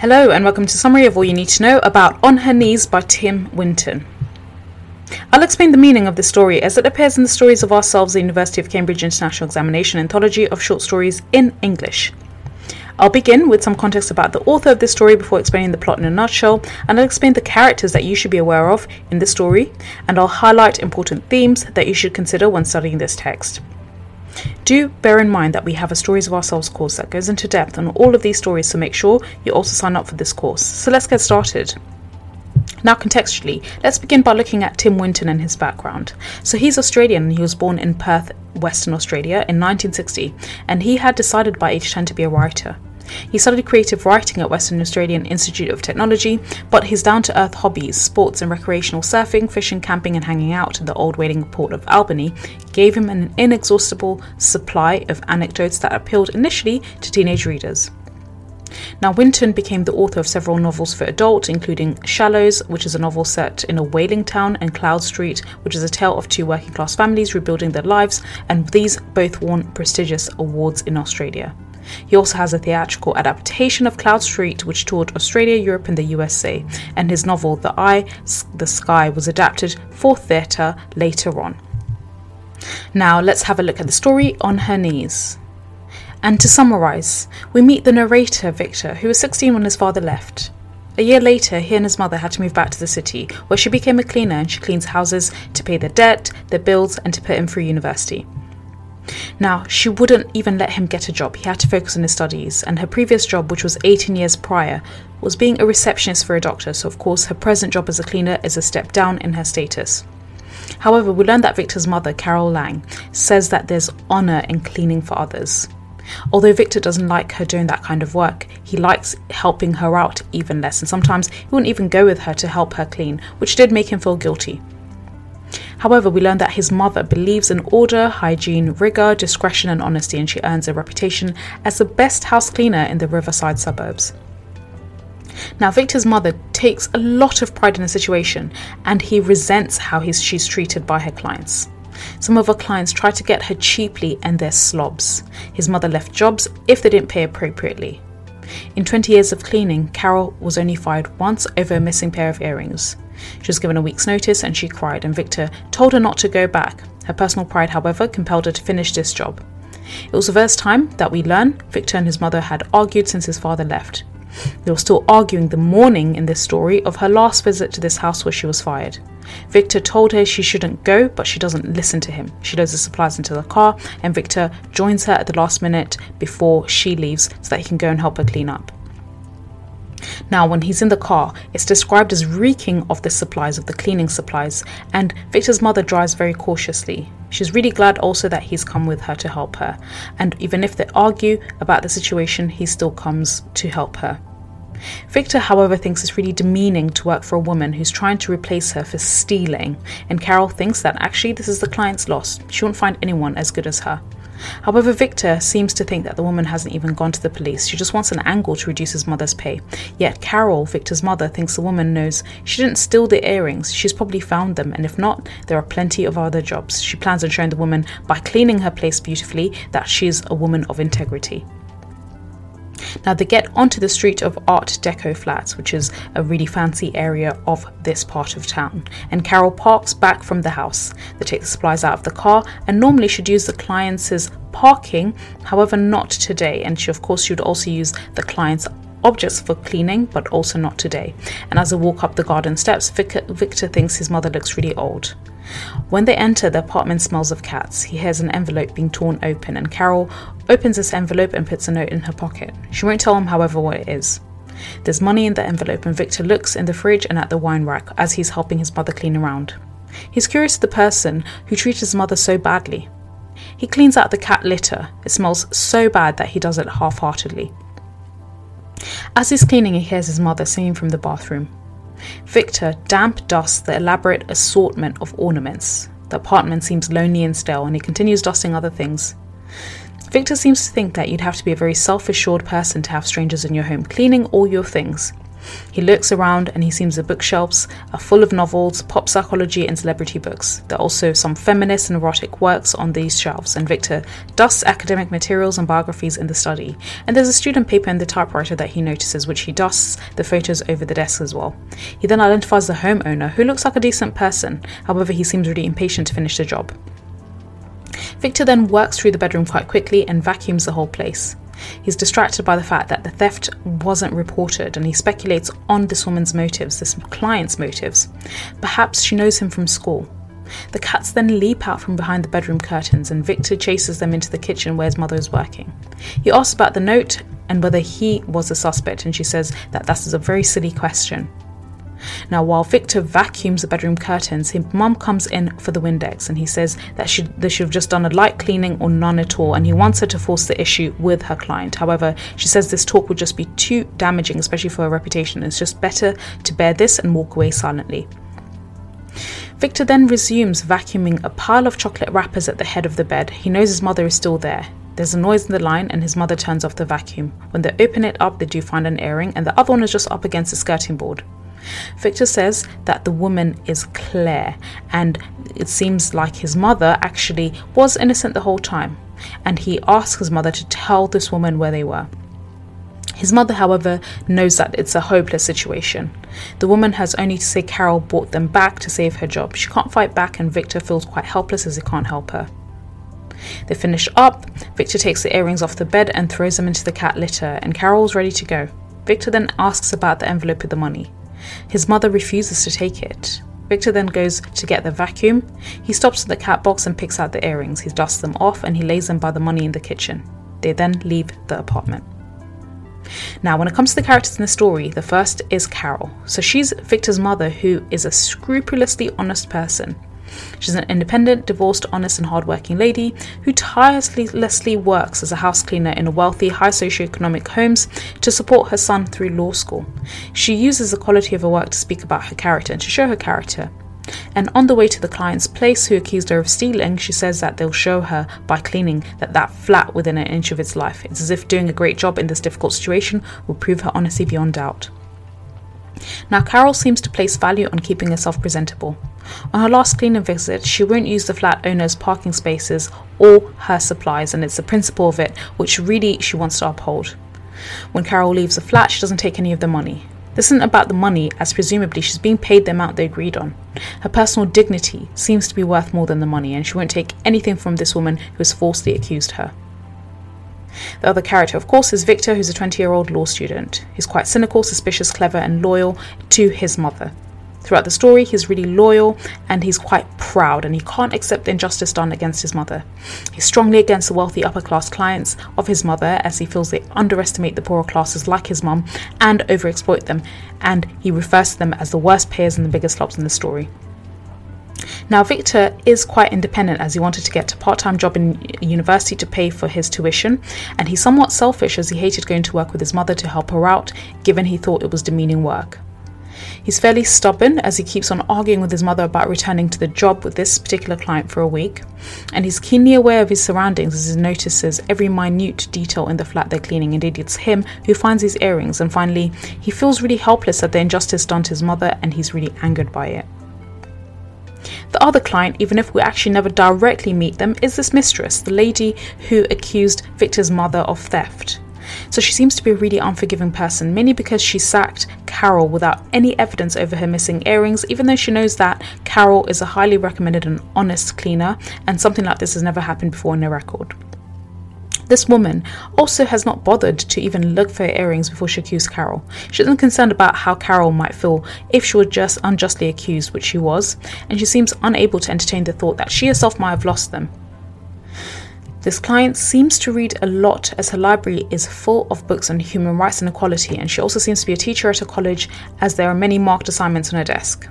Hello, and welcome to Summary of All You Need to Know about On Her Knees by Tim Winton. I'll explain the meaning of this story as it appears in the Stories of Ourselves, the University of Cambridge International Examination Anthology of Short Stories in English. I'll begin with some context about the author of this story before explaining the plot in a nutshell, and I'll explain the characters that you should be aware of in the story, and I'll highlight important themes that you should consider when studying this text. Do bear in mind that we have a Stories of Ourselves course that goes into depth on all of these stories, so make sure you also sign up for this course. So let's get started. Now, contextually, let's begin by looking at Tim Winton and his background. So, he's Australian and he was born in Perth, Western Australia in 1960, and he had decided by age 10 to be a writer. He studied creative writing at Western Australian Institute of Technology, but his down to earth hobbies, sports and recreational surfing, fishing, camping, and hanging out in the old whaling port of Albany, gave him an inexhaustible supply of anecdotes that appealed initially to teenage readers. Now, Winton became the author of several novels for adults, including Shallows, which is a novel set in a whaling town, and Cloud Street, which is a tale of two working class families rebuilding their lives, and these both won prestigious awards in Australia. He also has a theatrical adaptation of Cloud Street, which toured Australia, Europe, and the USA, and his novel That Eye, the Sky was adapted for theatre later on. Now, let's have a look at the story on her knees. And to summarise, we meet the narrator, Victor, who was 16 when his father left. A year later, he and his mother had to move back to the city, where she became a cleaner and she cleans houses to pay their debt, their bills, and to put him through university. Now, she wouldn't even let him get a job. He had to focus on his studies, and her previous job, which was 18 years prior, was being a receptionist for a doctor, so of course, her present job as a cleaner is a step down in her status. However, we learned that Victor's mother, Carol Lang, says that there's honour in cleaning for others. Although Victor doesn't like her doing that kind of work, he likes helping her out even less, and sometimes he wouldn't even go with her to help her clean, which did make him feel guilty. However, we learn that his mother believes in order, hygiene, rigour, discretion, and honesty, and she earns a reputation as the best house cleaner in the riverside suburbs. Now, Victor's mother takes a lot of pride in the situation and he resents how she's treated by her clients. Some of her clients try to get her cheaply and they're slobs. His mother left jobs if they didn't pay appropriately. In 20 years of cleaning, Carol was only fired once over a missing pair of earrings. She was given a week's notice and she cried, and Victor told her not to go back. Her personal pride, however, compelled her to finish this job. It was the first time that we learn Victor and his mother had argued since his father left. They were still arguing the morning in this story of her last visit to this house where she was fired. Victor told her she shouldn't go, but she doesn't listen to him. She loads the supplies into the car, and Victor joins her at the last minute before she leaves so that he can go and help her clean up. Now, when he's in the car, it's described as reeking of the supplies, of the cleaning supplies, and Victor's mother drives very cautiously. She's really glad also that he's come with her to help her, and even if they argue about the situation, he still comes to help her. Victor, however, thinks it's really demeaning to work for a woman who's trying to replace her for stealing, and Carol thinks that actually this is the client's loss. She won't find anyone as good as her. However, Victor seems to think that the woman hasn't even gone to the police. She just wants an angle to reduce his mother's pay. Yet Carol, Victor's mother, thinks the woman knows she didn't steal the earrings. She's probably found them, and if not, there are plenty of other jobs. She plans on showing the woman, by cleaning her place beautifully, that she's a woman of integrity. Now they get onto the street of Art Deco Flats, which is a really fancy area of this part of town. And Carol parks back from the house. They take the supplies out of the car and normally should use the client's parking, however, not today. And she, of course, should also use the client's objects for cleaning, but also not today. And as they walk up the garden steps, Victor, Victor thinks his mother looks really old. When they enter, the apartment smells of cats. He hears an envelope being torn open, and Carol opens this envelope and puts a note in her pocket. She won't tell him, however, what it is. There's money in the envelope, and Victor looks in the fridge and at the wine rack as he's helping his mother clean around. He's curious to the person who treated his mother so badly. He cleans out the cat litter. It smells so bad that he does it half heartedly. As he's cleaning, he hears his mother singing from the bathroom. Victor damp dusts the elaborate assortment of ornaments. The apartment seems lonely and stale, and he continues dusting other things. Victor seems to think that you'd have to be a very self assured person to have strangers in your home cleaning all your things. He looks around and he sees the bookshelves are full of novels, pop psychology, and celebrity books. There are also some feminist and erotic works on these shelves, and Victor dusts academic materials and biographies in the study. And there's a student paper in the typewriter that he notices, which he dusts the photos over the desk as well. He then identifies the homeowner, who looks like a decent person, however, he seems really impatient to finish the job. Victor then works through the bedroom quite quickly and vacuums the whole place. He's distracted by the fact that the theft wasn't reported and he speculates on this woman's motives, this client's motives. Perhaps she knows him from school. The cats then leap out from behind the bedroom curtains and Victor chases them into the kitchen where his mother is working. He asks about the note and whether he was a suspect, and she says that that is a very silly question. Now, while Victor vacuums the bedroom curtains, his mum comes in for the Windex and he says that she, they should have just done a light cleaning or none at all, and he wants her to force the issue with her client. However, she says this talk would just be too damaging, especially for her reputation. It's just better to bear this and walk away silently. Victor then resumes vacuuming a pile of chocolate wrappers at the head of the bed. He knows his mother is still there. There's a noise in the line, and his mother turns off the vacuum. When they open it up, they do find an earring, and the other one is just up against the skirting board. Victor says that the woman is Claire, and it seems like his mother actually was innocent the whole time, and he asks his mother to tell this woman where they were. His mother, however, knows that it's a hopeless situation. The woman has only to say Carol brought them back to save her job. She can't fight back, and Victor feels quite helpless as he can't help her. They finish up. Victor takes the earrings off the bed and throws them into the cat litter, and Carol's ready to go. Victor then asks about the envelope with the money. His mother refuses to take it. Victor then goes to get the vacuum. He stops at the cat box and picks out the earrings. He dusts them off and he lays them by the money in the kitchen. They then leave the apartment. Now, when it comes to the characters in the story, the first is Carol. So she's Victor's mother, who is a scrupulously honest person. She's an independent, divorced, honest, and hardworking lady who tirelessly works as a house cleaner in a wealthy, high socioeconomic homes to support her son through law school. She uses the quality of her work to speak about her character and to show her character. And on the way to the client's place, who accused her of stealing, she says that they'll show her by cleaning that that flat within an inch of its life. It's as if doing a great job in this difficult situation will prove her honesty beyond doubt. Now, Carol seems to place value on keeping herself presentable. On her last cleaning visit, she won't use the flat owner's parking spaces or her supplies, and it's the principle of it which really she wants to uphold. When Carol leaves the flat, she doesn't take any of the money. This isn't about the money, as presumably she's being paid the amount they agreed on. Her personal dignity seems to be worth more than the money, and she won't take anything from this woman who has falsely accused her. The other character, of course, is Victor, who's a 20 year old law student. He's quite cynical, suspicious, clever, and loyal to his mother. Throughout the story, he's really loyal and he's quite proud, and he can't accept the injustice done against his mother. He's strongly against the wealthy upper class clients of his mother as he feels they underestimate the poorer classes like his mum and overexploit them, and he refers to them as the worst payers and the biggest slobs in the story. Now, Victor is quite independent as he wanted to get a part time job in university to pay for his tuition, and he's somewhat selfish as he hated going to work with his mother to help her out, given he thought it was demeaning work. He's fairly stubborn as he keeps on arguing with his mother about returning to the job with this particular client for a week, and he's keenly aware of his surroundings as he notices every minute detail in the flat they're cleaning. Indeed, it's him who finds his earrings, and finally, he feels really helpless at the injustice done to his mother and he's really angered by it. The other client, even if we actually never directly meet them, is this mistress, the lady who accused Victor's mother of theft. So she seems to be a really unforgiving person, mainly because she sacked Carol without any evidence over her missing earrings, even though she knows that Carol is a highly recommended and honest cleaner, and something like this has never happened before in the record. This woman also has not bothered to even look for her earrings before she accused Carol. She isn't concerned about how Carol might feel if she were just unjustly accused, which she was, and she seems unable to entertain the thought that she herself might have lost them. This client seems to read a lot as her library is full of books on human rights and equality, and she also seems to be a teacher at a college as there are many marked assignments on her desk.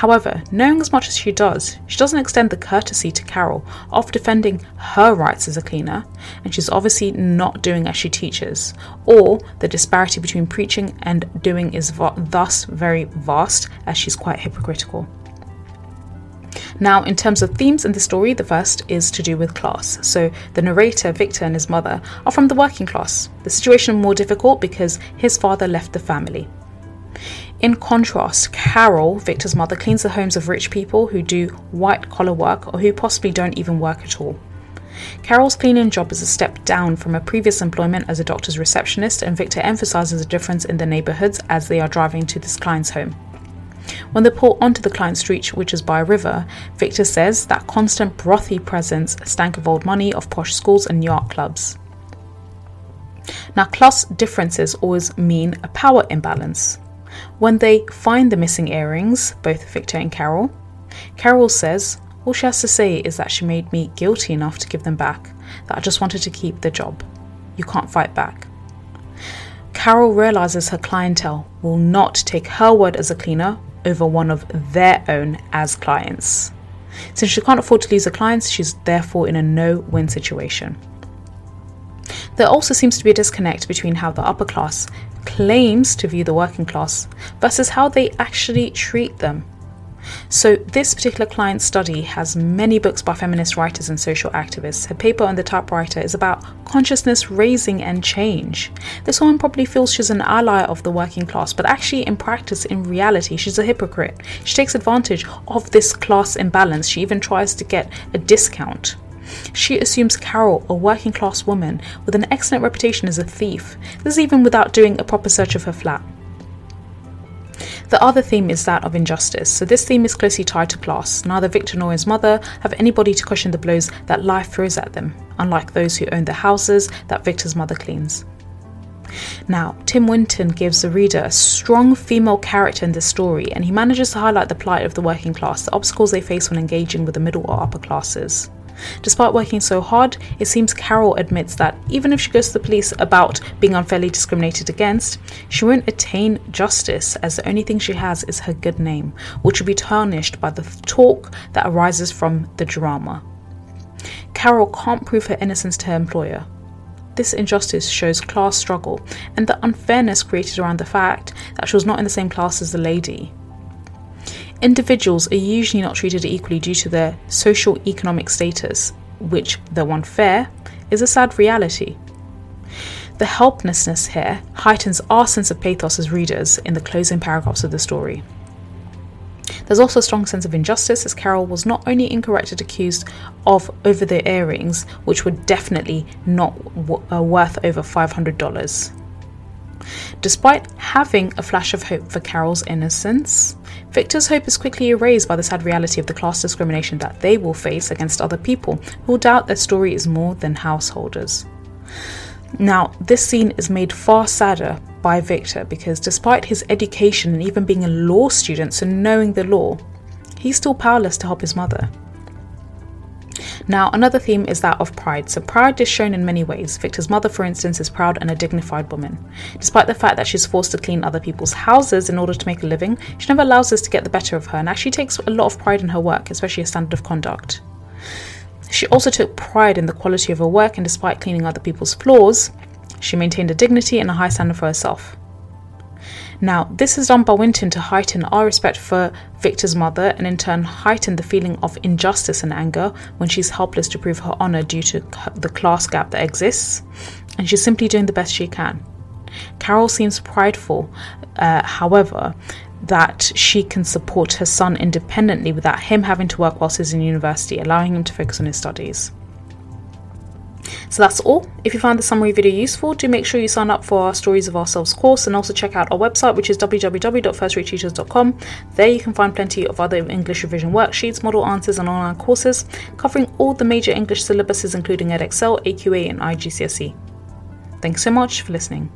However, knowing as much as she does, she doesn't extend the courtesy to Carol of defending her rights as a cleaner, and she's obviously not doing as she teaches, or the disparity between preaching and doing is thus very vast, as she's quite hypocritical. Now, in terms of themes in the story, the first is to do with class. So, the narrator, Victor, and his mother are from the working class. The situation more difficult because his father left the family. In contrast, Carol, Victor's mother, cleans the homes of rich people who do white collar work or who possibly don't even work at all. Carol's cleaning job is a step down from her previous employment as a doctor's receptionist, and Victor emphasizes the difference in the neighborhoods as they are driving to this client's home. When they pull onto the client street, which is by a river, Victor says that constant brothy presence stank of old money, of posh schools and yacht clubs. Now, class differences always mean a power imbalance. When they find the missing earrings, both Victor and Carol, Carol says, All she has to say is that she made me guilty enough to give them back, that I just wanted to keep the job. You can't fight back. Carol realizes her clientele will not take her word as a cleaner over one of their own as clients. Since she can't afford to lose her clients, she's therefore in a no win situation. There also seems to be a disconnect between how the upper class claims to view the working class versus how they actually treat them. So, this particular client study has many books by feminist writers and social activists. Her paper on the typewriter is about consciousness raising and change. This woman probably feels she's an ally of the working class, but actually, in practice, in reality, she's a hypocrite. She takes advantage of this class imbalance. She even tries to get a discount. She assumes Carol, a working class woman with an excellent reputation as a thief. This is even without doing a proper search of her flat. The other theme is that of injustice, so this theme is closely tied to class. Neither Victor nor his mother have anybody to cushion the blows that life throws at them, unlike those who own the houses that Victor's mother cleans. Now, Tim Winton gives the reader a strong female character in this story, and he manages to highlight the plight of the working class, the obstacles they face when engaging with the middle or upper classes. Despite working so hard, it seems Carol admits that even if she goes to the police about being unfairly discriminated against, she won't attain justice as the only thing she has is her good name, which will be tarnished by the talk that arises from the drama. Carol can't prove her innocence to her employer. This injustice shows class struggle and the unfairness created around the fact that she was not in the same class as the lady. Individuals are usually not treated equally due to their social economic status, which, though unfair, is a sad reality. The helplessness here heightens our sense of pathos as readers in the closing paragraphs of the story. There's also a strong sense of injustice as Carol was not only incorrectly accused of over the earrings, which were definitely not w- uh, worth over $500. Despite having a flash of hope for Carol's innocence, Victor's hope is quickly erased by the sad reality of the class discrimination that they will face against other people who doubt their story is more than householders. Now, this scene is made far sadder by Victor because despite his education and even being a law student, so knowing the law, he's still powerless to help his mother. Now, another theme is that of pride. So, pride is shown in many ways. Victor's mother, for instance, is proud and a dignified woman. Despite the fact that she's forced to clean other people's houses in order to make a living, she never allows this to get the better of her and actually takes a lot of pride in her work, especially a standard of conduct. She also took pride in the quality of her work, and despite cleaning other people's floors, she maintained a dignity and a high standard for herself. Now, this is done by Winton to heighten our respect for Victor's mother and in turn heighten the feeling of injustice and anger when she's helpless to prove her honour due to the class gap that exists, and she's simply doing the best she can. Carol seems prideful, uh, however, that she can support her son independently without him having to work whilst he's in university, allowing him to focus on his studies. So that's all. If you found the summary video useful, do make sure you sign up for our Stories of Ourselves course and also check out our website, which is www.firstratetutors.com. There you can find plenty of other English revision worksheets, model answers, and online courses covering all the major English syllabuses, including Edexcel, AQA, and IGCSE. Thanks so much for listening.